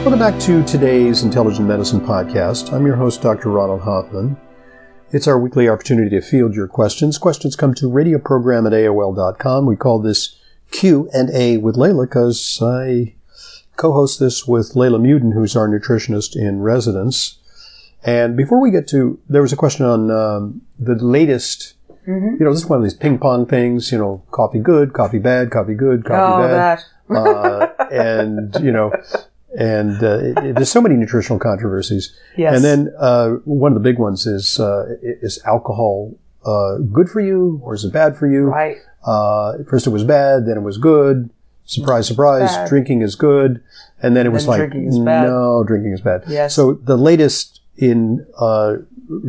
Welcome back to today's Intelligent Medicine podcast. I'm your host, Dr. Ronald Hoffman. It's our weekly opportunity to field your questions. Questions come to radioprogram at AOL.com. We call this Q&A with Leyla because I co-host this with Leyla Muedin, who's our nutritionist in residence. And before we get to, there was a question on um, the latest, Mm-hmm. you know, this is one of these ping pong things, you know, coffee good, coffee bad, coffee good, coffee oh, bad. that. uh, and, you know, and uh, it, there's so many nutritional controversies. Yes. And then uh, one of the big ones is uh, is alcohol uh, good for you or is it bad for you? right. Uh, first it was bad, then it was good. Surprise, surprise! bad. Drinking is good, and then it was Then like drinking no, drinking is bad. Yes. So the latest in uh,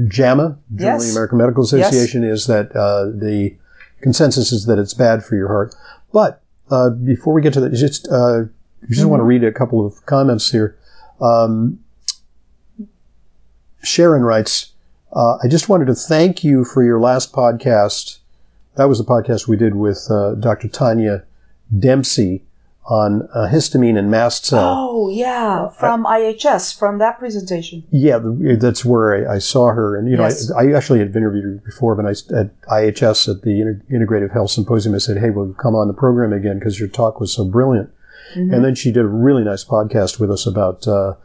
JAMA, Journal of the Yes. American Medical Association, is that uh, the consensus is that it's bad for your heart. But uh, before we get to that, just uh, just want to read a couple of comments here. Um, Sharon writes, uh, I just wanted to thank you for your last podcast. That was the podcast we did with uh, Dr. Tania Dempsey on uh, histamine and mast cell. Oh, yeah. From IHS, from that presentation. Yeah, that's where I, I saw her, and you know, Yes. I, I actually had interviewed her before, but I at IHS at the Integrative Health Symposium. I said, "Hey, we'll come on the program again because your talk was so brilliant." And then she did a really nice podcast with us about uh,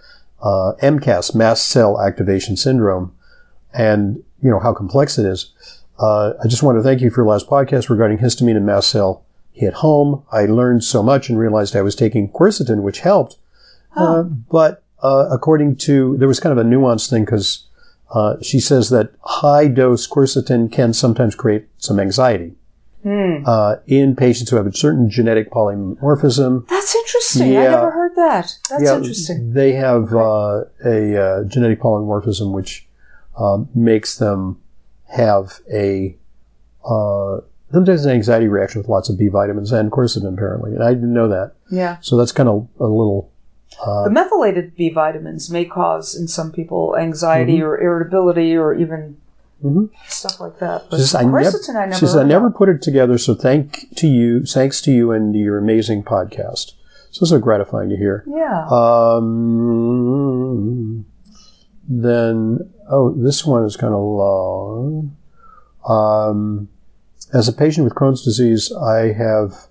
uh, MCAS, mast cell activation syndrome, and you know how complex it is. Uh, I just want to thank you for your last podcast regarding histamine and mast cell hit home. I learned so much and realized I was taking quercetin, which helped. Uh, but uh, according to, there was kind of a nuanced thing because uh, she says that high dose quercetin can sometimes create some anxiety uh, in patients who have a certain genetic polymorphism. That's interesting. I never heard that. That's Yeah, interesting. They have uh, a uh, genetic polymorphism which um, makes them have a uh, sometimes an anxiety reaction with lots of B vitamins and quercetin apparently, and I didn't know that. Yeah. So that's kind of a little the methylated B vitamins may cause in some people anxiety or irritability or even Mhm. stuff like that. But She says, I, nev- I never says, I never put it together, so thank to you, thanks to you and your amazing podcast. So so gratifying to hear. Yeah. Um, then, oh, this one is kind of long. Um, as a patient with Crohn's disease, I have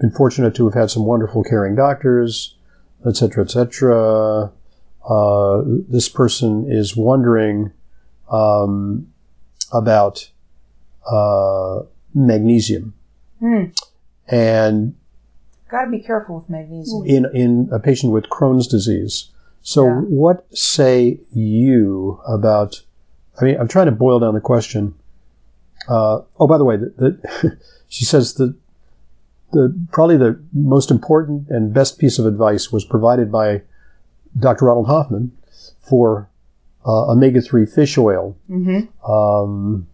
been fortunate to have had some wonderful caring doctors, etc., etc. Uh, this person is wondering um, about uh, magnesium, Hmm. and Got to be careful with magnesium. in in a patient with Crohn's disease. So, Yeah. what say you about? I mean, I'm trying to boil down the question. Uh, oh, by the way, the, the, she says that the probably the most important and best piece of advice was provided by Dr. Ronald Hoffman for uh, omega-3 fish oil. Mm-hmm. Um,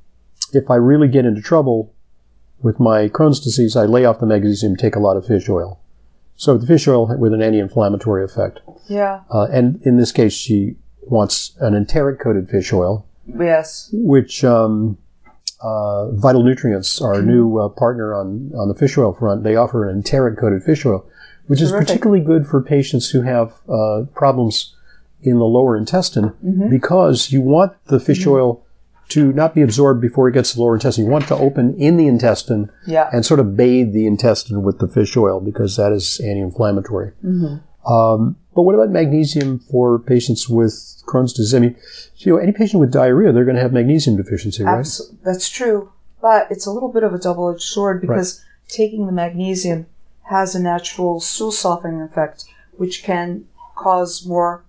if I really get into trouble with my Crohn's disease, I lay off the magnesium, take a lot of fish oil. So the fish oil with an anti-inflammatory effect. Yeah. Uh, and in this case, she wants an enteric coated fish oil, Yes. which um, uh, Vital Nutrients, our new uh, partner on, on the fish oil front, they offer an enteric coated fish oil, which is particularly good for patients who have uh, problems in the lower intestine Mm-hmm. because you want the fish oil to not be absorbed before it gets to the lower intestine. You want it to open in the intestine Yeah. and sort of bathe the intestine with the fish oil because that is anti-inflammatory. Mm-hmm. Um, but what about magnesium for patients with Crohn's disease? I mean, you know, any patient with diarrhea, they're going to have magnesium deficiency, right? Abs- that's true, but it's a little bit of a double-edged sword because taking the magnesium has a natural stool softening effect, which can cause more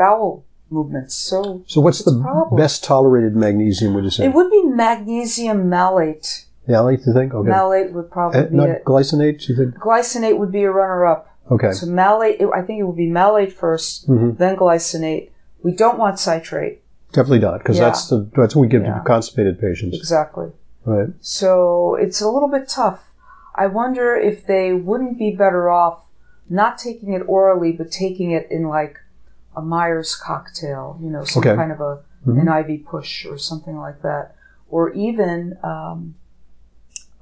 bowel movements. So So, what's the problem. best tolerated magnesium? Would you say? it would be magnesium malate. Malate, you think? Okay. Malate would probably Uh, be not it. glycinate, you think? Glycinate would be a runner-up. Okay. So malate, it, I think it would be malate 1st Mhm. then glycinate. We don't want citrate. Definitely not, because Yeah. that's the that's what we give Yeah. to constipated patients, Exactly. right? So it's a little bit tough. I wonder if they wouldn't be better off not taking it orally, but taking it in like a Myers cocktail, you know, some Okay. kind of a Mhm. an IV push or something like that, or even um,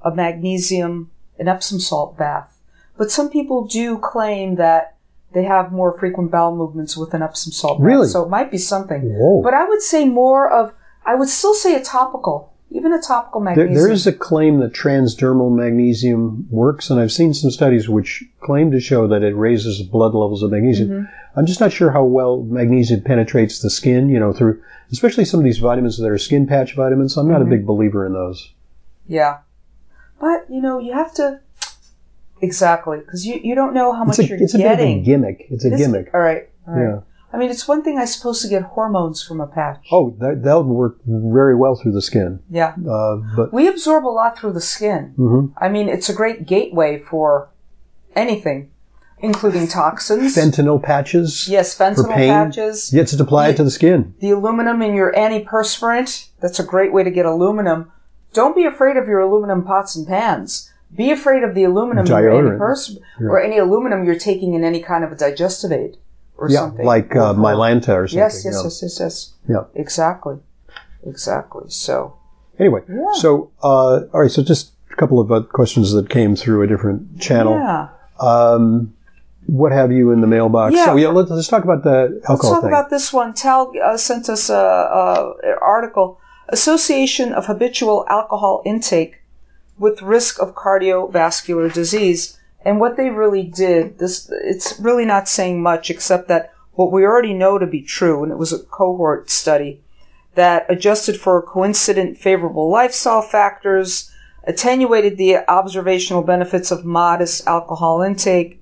a magnesium, an Epsom salt bath. But some people do claim that they have more frequent bowel movements with an Epsom salt bath, Really? so it might be something. Whoa. But I would say more of, I would still say a topical, even a topical There, magnesium. there is a claim that transdermal magnesium works, and I've seen some studies which claim to show that it raises blood levels of magnesium. Mm-hmm. I'm just not sure how well magnesium penetrates the skin, you know, through especially some of these vitamins that are skin patch vitamins. I'm Mm-hmm. not a big believer in those. Yeah. But, you know, you have to. Exactly. Because you, you don't know how It's much a, you're getting. it's a bit of a gimmick. It's a gimmick. All right. All right. Yeah. I mean, it's one thing I suppose to get hormones from a patch. Oh, that, that would work very well through the skin. Yeah. Uh, but We absorb a lot through the skin. mhm. I mean, it's a great gateway for anything, including toxins. fentanyl patches. yes, fentanyl pain. patches. You just apply it to the skin. The aluminum in your antiperspirant. That's a great way to get aluminum. Don't be afraid of your aluminum pots and pans. Be afraid of the aluminum in your antiperspirant or any aluminum you're taking in any kind of a digestive aid or Yeah, something. like uh, for- Mylanta or something. Yes, yes, yeah. yes, yes, yes. Yeah. Exactly. Exactly. So, Anyway, Yeah. so uh, all right, so just a couple of uh, questions that came through a different channel. yeah. Um, what have you in the mailbox? Yeah. So yeah, let's, let's talk about the alcohol. Let's talk thing. about this one. Tal uh, sent us an article: Association of Habitual Alcohol Intake with Risk of Cardiovascular Disease. And what they really did, this it's really not saying much except that what we already know to be true, and it was a cohort study that adjusted for coincident favorable lifestyle factors, attenuated the observational benefits of modest alcohol intake,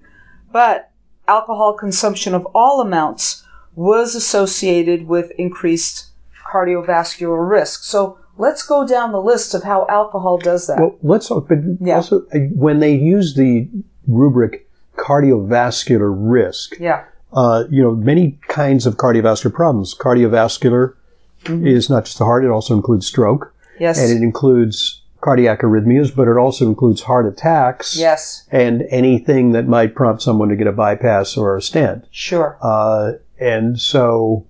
but alcohol consumption of all amounts was associated with increased cardiovascular risk. So let's go down the list of how alcohol does that. well, let's but Yeah. also uh, when they use the rubric cardiovascular risk, yeah. uh, you know, many kinds of cardiovascular problems. Cardiovascular Mm-hmm. is not just the heart; it also includes stroke, Yes. and it includes cardiac arrhythmias, but it also includes heart attacks. yes. and anything that might prompt someone to get a bypass or a stent. Sure. Uh, and so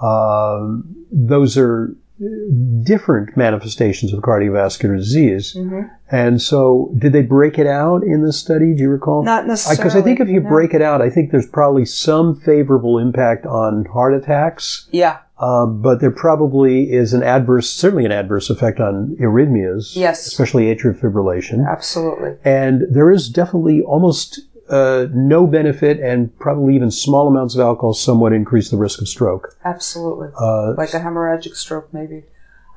um, those are different manifestations of cardiovascular disease. Mm-hmm. And so, did they break it out in this study? Do you recall? Not necessarily. Because I think if you no. break it out, I think there's probably some favorable impact on heart attacks, Yeah. uh, but there probably is an adverse, certainly an adverse effect on arrhythmias, Yes. especially atrial fibrillation. Absolutely. And there is definitely almost uh, no benefit, and probably even small amounts of alcohol somewhat increase the risk of stroke. Absolutely. Uh, like a hemorrhagic stroke, maybe.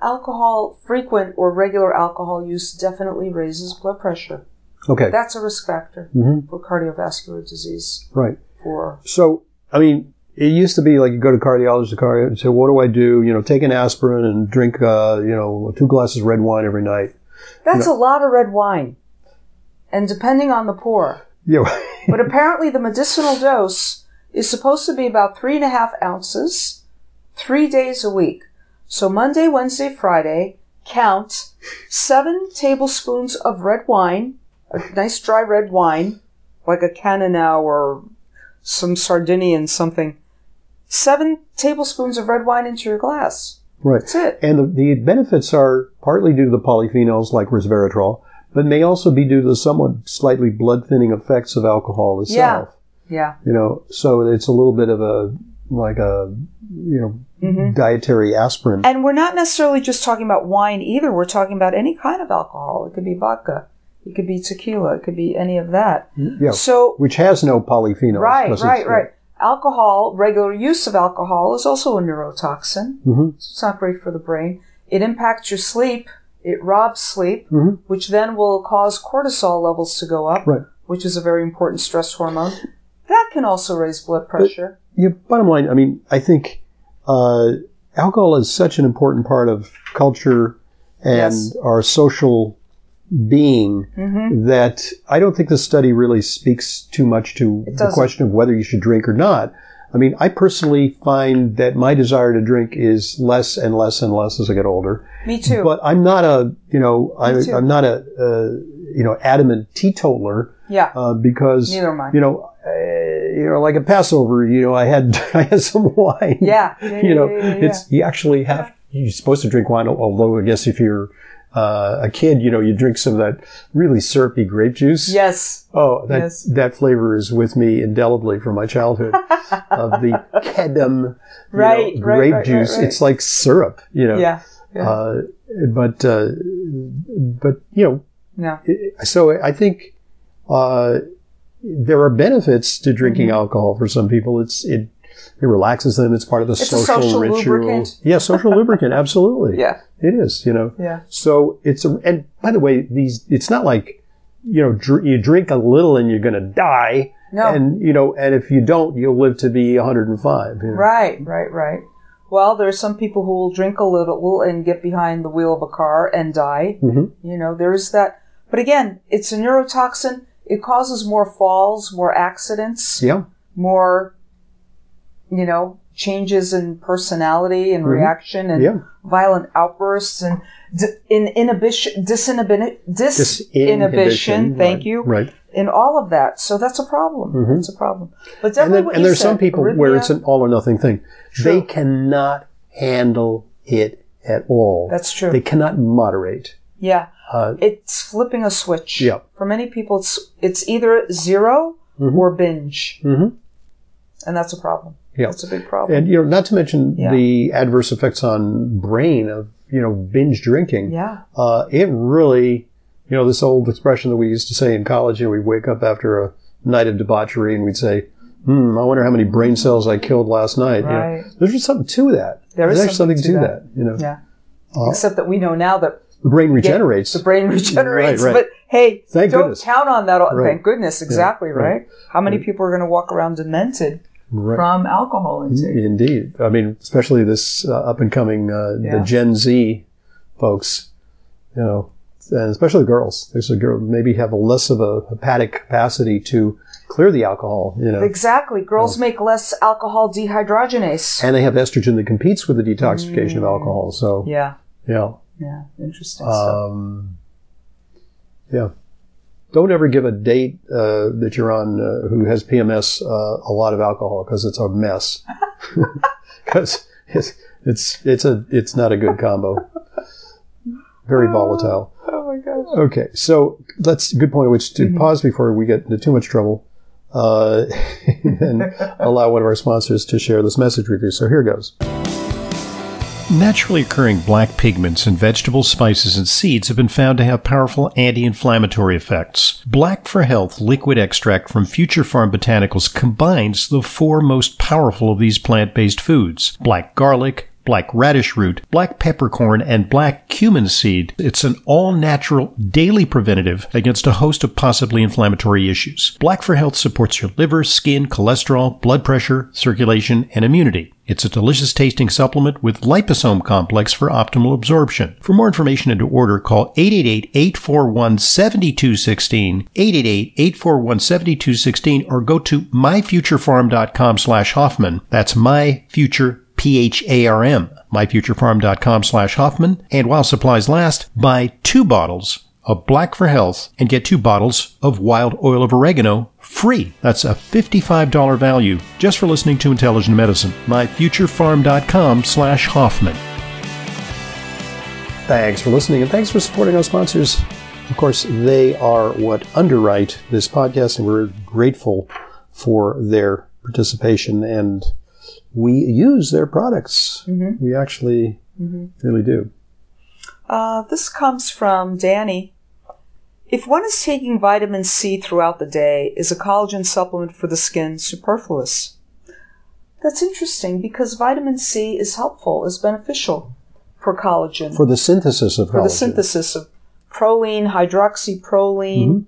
Alcohol, frequent or regular alcohol use definitely raises blood pressure. okay, That's a risk factor Mhm. for cardiovascular disease. right. For So, I mean, it used to be like you go to cardiologist, cardio, and say, "What do I do?" You know, take an aspirin and drink, uh, you know, two glasses of red wine every night. that's a lot of red wine, and depending on the pour. Yeah, But apparently, the medicinal dose is supposed to be about three and a half ounces, three days a week. So Monday, Wednesday, Friday, count seven tablespoons of red wine, a nice dry red wine, like a Cannonau or some Sardinian something. Seven tablespoons of red wine into your glass. right. That's it. And the, the benefits are partly due to the polyphenols like resveratrol, but may also be due to the somewhat slightly blood thinning effects of alcohol itself. Yeah. yeah. You know, so it's a little bit of a like a you know dietary aspirin. Mm-hmm. And we're not necessarily just talking about wine either. We're talking about any kind of alcohol. It could be vodka. It could be tequila. It could be any of that. yeah, So which has no polyphenols. Right, right, right. Alcohol, regular use of alcohol is also a neurotoxin. Mhm. So it's not great for the brain. It impacts your sleep. It robs sleep, Mhm. which then will cause cortisol levels to go up, Right. which is a very important stress hormone. That can also raise blood pressure. Yeah, bottom line, I mean, I think uh, alcohol is such an important part of culture and Yes. our social being Mm-hmm. that I don't think the study really speaks too much to the question of whether you should drink or not. I mean, I personally find that my desire to drink is less and less and less as I get older. Me too. But I'm not a, you know, I, I'm not a, uh, you know, adamant teetotaler yeah, uh, because neither am I. you know, uh, you know, like a Passover, you know, I had I had some wine. Yeah, yeah, you know, yeah, yeah. it's you actually have you're supposed to drink wine. Although I guess if you're uh, a kid, you know, you drink some of that really syrupy grape juice. Yes, Oh, that Yes. that flavor is with me indelibly from my childhood of the Kedem know, Right, right, grape right, right, juice. It's like syrup, you know. yeah, yeah, Uh, but uh, but you know, yeah. so I think uh, there are benefits to drinking Mm-hmm. alcohol for some people. It's it it relaxes them. It's part of the It's a social, social ritual. lubricant. Yeah, social lubricant. Absolutely. Yeah. it is. You know. Yeah. So it's a and by the way, these it's not like you know dr- you drink a little and you're going to die. No. And you know, and if you don't, you'll live to be 105. you know. Right, right, right. Well, there are some people who will drink a little and get behind the wheel of a car and die. Mhm. You know, there is that. But again, it's a neurotoxin. It causes more falls, more accidents, Yeah. more, you know, changes in personality and reaction and Yeah. violent outbursts and d- in inhibition, disinhibition, disinhibition. Thank right, you. Right. In all of that, so that's a problem. It's a problem. But And definitely, then, what and there's some said, people where it's an all or nothing thing. They cannot handle it at all. That's true. They cannot moderate. Yeah. Uh, It's flipping a switch. Yeah. For many people, it's it's either 0 Mhm. or binge, mhm. and that's a problem. Yeah. That's a big problem. And you know, not to mention Yeah. the adverse effects on brain of you know binge drinking. yeah. Uh, it really, you know, this old expression that we used to say in college. You know, we'd wake up after a night of debauchery and we'd say, "Hmm, I wonder how many brain cells I killed last night." You know, Right. there's just something to that. There is There's something something to that. that. You know, Yeah. Uh, Except that we know now that the brain regenerates. the brain regenerates. right. right. But hey, Thank don't goodness. count on that. all Right. Thank goodness. Exactly. right. right. How many people are going to walk around demented Right. from alcohol intake? Indeed. I mean, especially this uh, up and coming, uh, Yeah. the Gen Z folks, you know, and especially girls. There's a girl maybe have a less of a hepatic capacity to clear the alcohol, you know, Exactly. Girls make less alcohol dehydrogenase. and they have estrogen that competes with the detoxification of alcohol. So, Mm. yeah. yeah. Yeah. Interesting stuff. Um, yeah. Don't ever give a date uh, that you're on uh, who has PMS uh, a lot of alcohol because it's a mess. Because it's it's it's a it's not a good combo. Very volatile. Oh my gosh. Okay, so let's good point which to pause before we get into too much trouble, uh, and allow one of our sponsors to share this message with you. So here goes. Naturally occurring black pigments in vegetables, spices, and seeds have been found to have powerful anti inflammatory effects. Black for Health liquid extract from Future Pharm Botanicals combines the four most powerful of these plant based foods black garlic, black radish root, black peppercorn, and black cumin seed. It's an all natural daily preventative against a host of possibly inflammatory issues. Black for Health supports your liver, skin, cholesterol, blood pressure, circulation, and immunity. It's a delicious tasting supplement with liposome complex for optimal absorption. For more information and to order, call 888-841-7216, 888-841-7216, or go to myfuturepharm.com slash Hoffman. That's myfuture P-H-A-R-M, myfuturepharm.com slash Hoffman. And while supplies last, buy two bottles of Black for Health and get two bottles of wild oil of oregano free. That's a $55 value just for listening to Intelligent Medicine. myfuturepharm.com slash Hoffman. Thanks for listening and thanks for supporting our sponsors. Of course, they are what underwrite this podcast, and we're grateful for their participation and we use their products. Mm-hmm. We actually really do. Uh, this comes from Danny. If one is taking vitamin C throughout the day, is a collagen supplement for the skin superfluous? That's interesting because vitamin C is helpful, is beneficial for collagen, For the synthesis of for the synthesis of proline, hydroxyproline.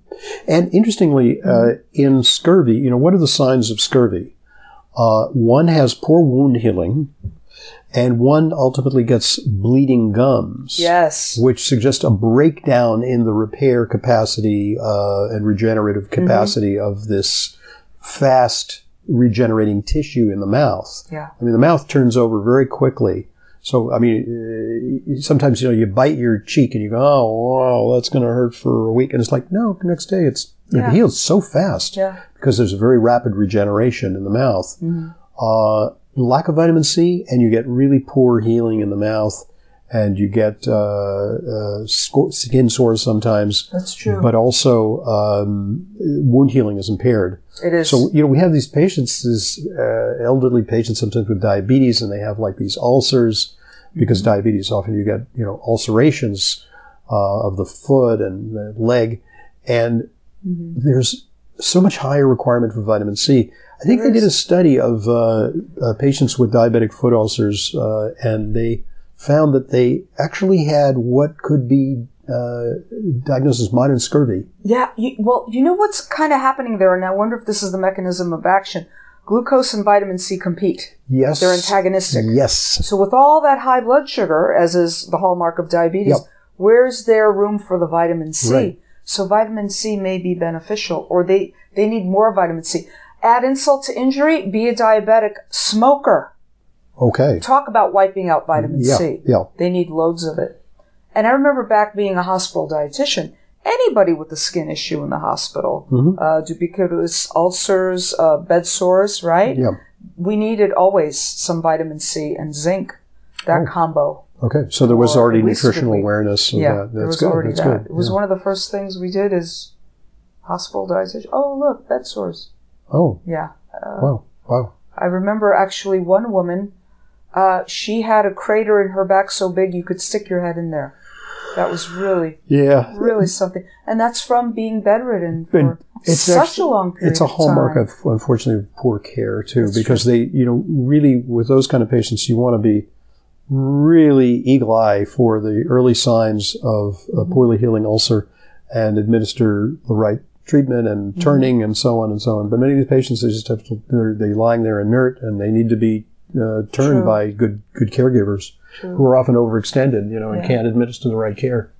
And interestingly, uh, in scurvy, you know, what are the signs of scurvy? Uh, one has poor wound healing, and one ultimately gets bleeding gums. Yes. Which suggests a breakdown in the repair capacity uh, and regenerative capacity of this fast regenerating tissue in the mouth. Yeah. I mean, the mouth turns over very quickly. So, I mean, uh, sometimes, you know, you bite your cheek and you go, oh, wow, that's going to hurt for a week. And it's like, no, next day it's, Yeah. it heals so fast Yeah. Because there's a very rapid regeneration in the mouth. Uh, lack of vitamin C, and you get really poor healing in the mouth, and you get uh, uh, skin sores sometimes, That's true. but also um, wound healing is impaired. it is. So you know we have these patients, these uh, elderly patients, sometimes with diabetes, and they have like these ulcers because diabetes. Often you get you know ulcerations uh, of the foot and the leg, and there's so much higher requirement for vitamin C. I think they did a study of uh, uh, patients with diabetic foot ulcers, uh, and they found that they actually had what could be uh, diagnosed as modern scurvy. Yeah, you, well, you know what's kind of happening there, and I wonder if this is the mechanism of action. Glucose and vitamin C compete. Yes, They're antagonistic. Yes, So, with all that high blood sugar, as is the hallmark of diabetes, Yep. where's there room for the vitamin C? Right. So, vitamin C may be beneficial, or they, they need more vitamin C. Add insult to injury, be a diabetic smoker. okay. Talk about wiping out vitamin Yeah, C. yeah. They need loads of it. And I remember back being a hospital dietitian, anybody with a skin issue in the hospital, Mm-hmm. uh, ulcers, uh, bed sores, right? Yeah. We needed always some vitamin C and zinc, that Oh. combo. Okay, so there was already nutritional we- awareness of yeah, that. there That's was good. already That's that. good. It was yeah. one of the first things we did is hospital dietitian. Oh, look, bed sores. Oh, Yeah. wow, wow. I remember actually one woman, uh, she had a crater in her back so big you could stick your head in there. That was really, Yeah, really something. And that's from being bedridden for it's such actually- a long period. it's a hallmark time. of unfortunately poor care too, That's because they, you know, really with those kind of patients, you want to be really eagle eye for the early signs of Mm-hmm. a poorly healing ulcer and administer the right treatment and Mm-hmm. turning and so on and so on. But many of these patients, they just have to, they're, they're lying there inert and they need to be uh, turned True. by good, good caregivers True. who are often overextended, you know, and Yeah. can't administer the right care.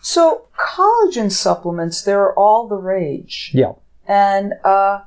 So collagen supplements, they're all the rage. Yeah. And uh,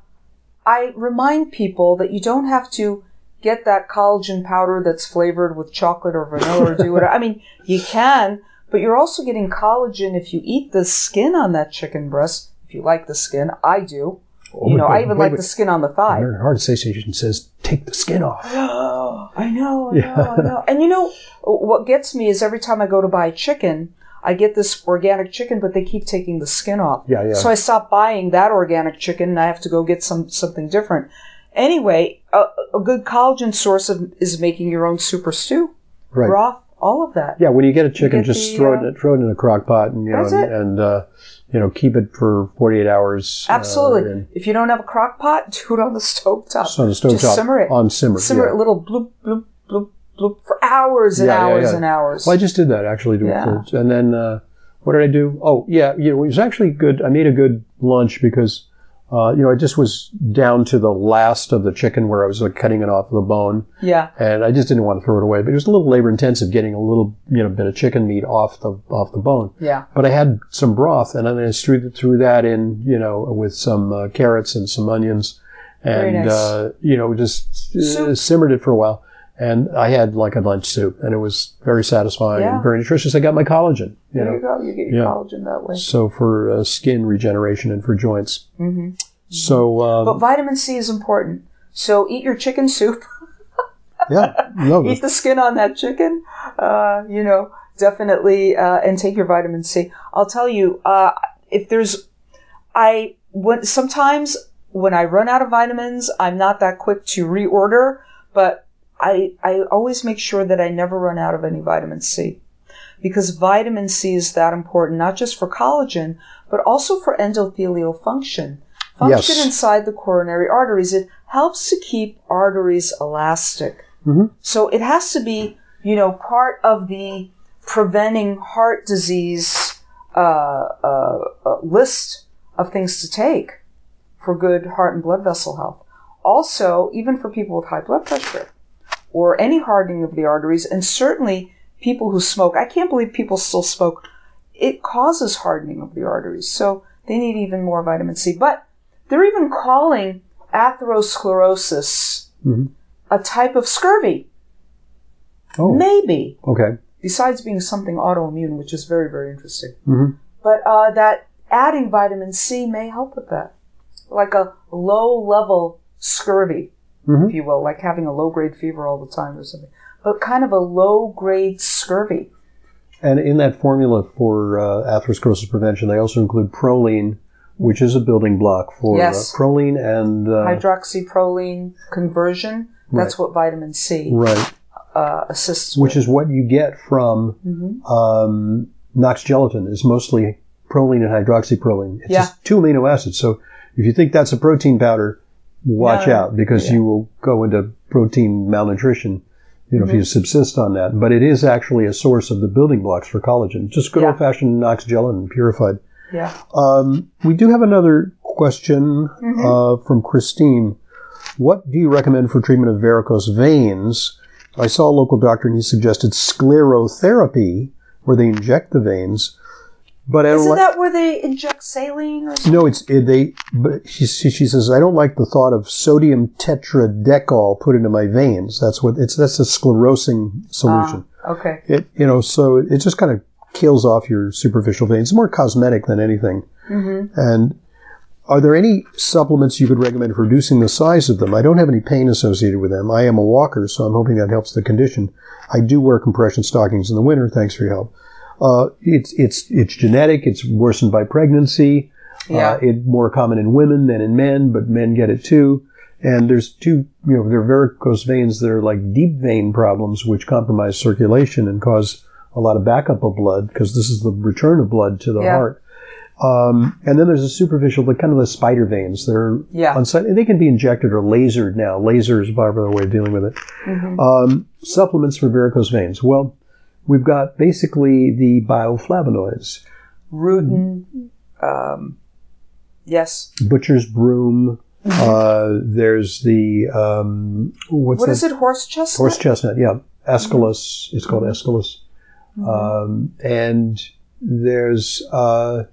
I remind people that you don't have to get that collagen powder that's flavored with chocolate or vanilla or do whatever. I mean, you can, but you're also getting collagen if you eat the skin on that chicken breast. If you like the skin, I do. Oh, you know, wait, I even wait, like wait. the skin on the thigh. American Heart Association says take the skin off. I know, I Yeah. know, I know. And you know, what gets me is every time I go to buy chicken, I get this organic chicken, but they keep taking the skin off. Yeah, yeah. So I stop buying that organic chicken, and I have to go get some something different. Anyway, a, a good collagen source of, is making your own super stew, Right. broth, all of that. Yeah, when you get a chicken, get just the, throw uh, it throw it in a crock pot and you know and, and uh, you know keep it for forty eight hours. uh, Absolutely. and if you don't have a crock pot, do it on the stove top. so on the stove Just top simmer it. on simmer. Simmer yeah. it, little bloop, bloop, bloop, bloop, for hours and Yeah, hours yeah. and hours. Well, I just did that actually, Yeah. and then uh, what did I do? Oh, yeah, you know, it was actually good. I made a good lunch because uh, you know I just was down to the last of the chicken where I was like cutting it off the bone, yeah. and I just didn't want to throw it away. But it was a little labor intensive getting a little you know bit of chicken meat off the off the bone. Yeah. But I had some broth, and then I threw, threw that in, you know, with some uh, carrots and some onions, and nice. uh, you know, just uh, simmered it for a while. And I had like a lunch soup, and it was very satisfying Yeah. and very nutritious. I got my collagen, you There know, you go. You get your Yeah. collagen that way. so for uh, skin regeneration and for joints. hmm So um, But vitamin C is important. So eat your chicken soup. yeah, no, eat the skin on that chicken. Uh, you know, definitely, uh, and take your vitamin C. I'll tell you, uh, if there's, I when sometimes when I run out of vitamins, I'm not that quick to reorder. but I, I always make sure that I never run out of any vitamin C because vitamin C is that important, not just for collagen, but also for endothelial function. Function Yes. inside the coronary arteries. It helps to keep arteries elastic. Mhm. So it has to be, you know, part of the preventing heart disease uh, uh, uh, list of things to take for good heart and blood vessel health. Also, even for people with high blood pressure or any hardening of the arteries, and certainly people who smoke. I can't believe people still smoke. It causes hardening of the arteries, so they need even more vitamin C. But they're even calling atherosclerosis Mhm. a type of scurvy. Oh, Maybe, okay. besides being something autoimmune, which is very, very interesting. Mhm. But uh, that adding vitamin C may help with that. Like a low level scurvy, Mhm. if you will, like having a low grade fever all the time or something. But kind of a low grade scurvy. And in that formula for uh, atherosclerosis prevention, they also include proline, which is a building block for Yes. uh, proline and uh, Hydroxyproline conversion, that's what vitamin C right, uh, assists which with. is what you get from Mhm. um, Knox gelatin. Is mostly proline and hydroxyproline. It's Yeah. just two amino acids. So if you think that's a protein powder, watch No. out because Yeah. you will go into protein malnutrition. You know, if you Mm-hmm. subsist on that, but it is actually a source of the building blocks for collagen. Just good Yeah. old fashioned Knox gelatin, purified. Yeah. Um, we do have another question Mm-hmm. uh, from Christine. What do you recommend for treatment of varicose veins? I saw a local doctor and he suggested sclerotherapy, where they inject the veins. But I don't Isn't like. that where they inject saline or something? No, it's it, they. But she, she she says I don't like the thought of sodium tetradecyl put into my veins. That's what it's. That's a sclerosing solution. Ah, okay. It you know so it just kind of kills off your superficial veins. It's more cosmetic than anything. Mm-hmm. And are there any supplements you could recommend for reducing the size of them? I don't have any pain associated with them. I am a walker, so I'm hoping that helps the condition. I do wear compression stockings in the winter. Thanks for your help. Uh, it's it's it's genetic. It's worsened by pregnancy. Yeah. Uh, it's more common in women than in men, but men get it too. And there's two, you know, there are varicose veins that are like deep vein problems, which compromise circulation and cause a lot of backup of blood because this is the return of blood to the Yeah. heart. Um, and then there's a superficial, the kind of the spider veins. They're Yeah. on site, and they can be injected or lasered now. Laser is a popular way of dealing with it. Mhm. Um, supplements for varicose veins. Well, we've got basically the bioflavonoids, Rutin. Um, yes. butcher's broom. Uh, there's the um, what's What that? is it? Horse chestnut? Horse chestnut, yeah. Aesculus. It's called Aesculus. Um, and there's uh,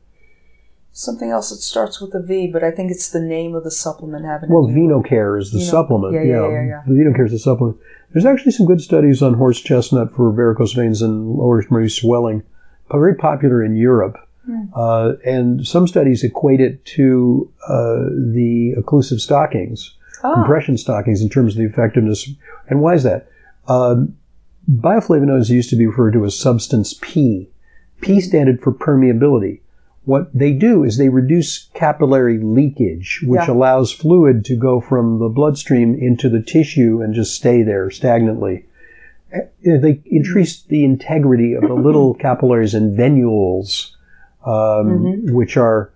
Something else that starts with a V, but I think it's the name of the supplement having. well. VenoCare is the Veno- supplement. yeah, yeah, yeah, yeah. The VenoCare is the supplement. There's actually some good studies on horse chestnut for varicose veins and lower extremity swelling. Very popular in Europe. Hmm. Uh, and some studies equate it to uh, the occlusive stockings. Ah, compression stockings in terms of the effectiveness. And why is that? Um, bioflavonoids used to be referred to as substance P. P standard for permeability. What they do is they reduce capillary leakage, which Yeah. allows fluid to go from the bloodstream into the tissue and just stay there stagnantly. Uh, They increase the integrity of the little capillaries and venules, um, which are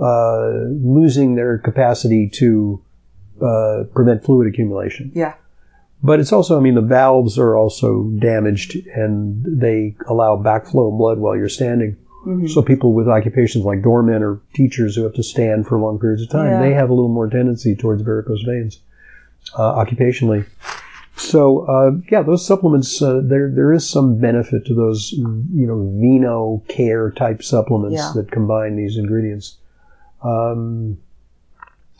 uh, losing their capacity to uh, prevent fluid accumulation. yeah. But it's also, I mean, the valves are also damaged and they allow backflow of blood while you're standing. Mhm. So people with occupations like doormen or teachers who have to stand for long periods of time, Yeah. they have a little more tendency towards varicose veins uh, occupationally. So uh, yeah, those supplements uh, there there is some benefit to those you know Veno Care type supplements Yeah. that combine these ingredients. Um,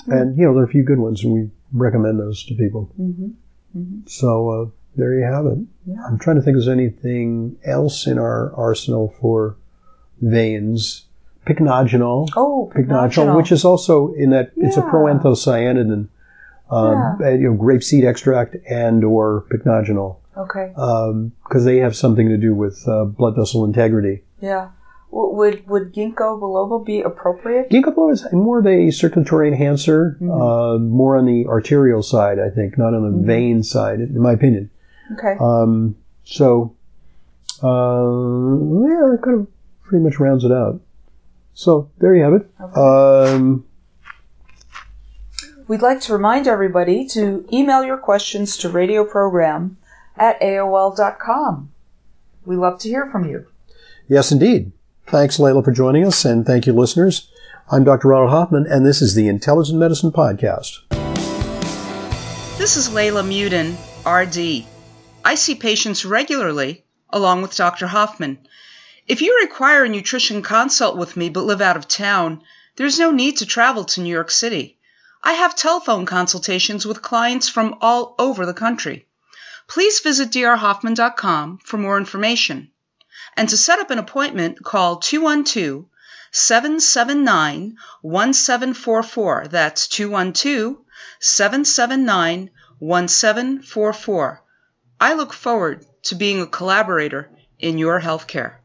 and you know there are a few good ones, and we recommend those to people. Mhm. So uh, there you have it. Yeah. I'm trying to think if there's anything else in our arsenal for veins. Pycnogenol, Oh, pycnogenol, which is also in that it's a Yeah. proanthocyanidin, um, uh, you know, grapeseed extract and or pycnogenol, okay. because they have something to do with uh, blood vessel integrity. Yeah. would would ginkgo biloba be appropriate? Ginkgo biloba is more of a circulatory enhancer, mm-hmm. uh, more on the arterial side, I think, not on the mm-hmm. vein side, in my opinion. Okay. Um, so, uh, yeah, kind of pretty much rounds it out. So there you have it. Okay. Um, We'd like to remind everybody to email your questions to radioprogram at AOL.com. We love to hear from you. Yes, indeed. Thanks, Leyla, for joining us, and thank you, listeners. I'm Dr. Ronald Hoffman, and this is the Intelligent Medicine Podcast. This is Leyla Muedin, RD. I see patients regularly, along with Dr. Hoffman. If you require a nutrition consult with me but live out of town, there's no need to travel to New York City. I have telephone consultations with clients from all over the country. Please visit drhoffman.com for more information. And to set up an appointment, call 212 779 1744. That's 212 779 1744. I look forward to being a collaborator in your healthcare.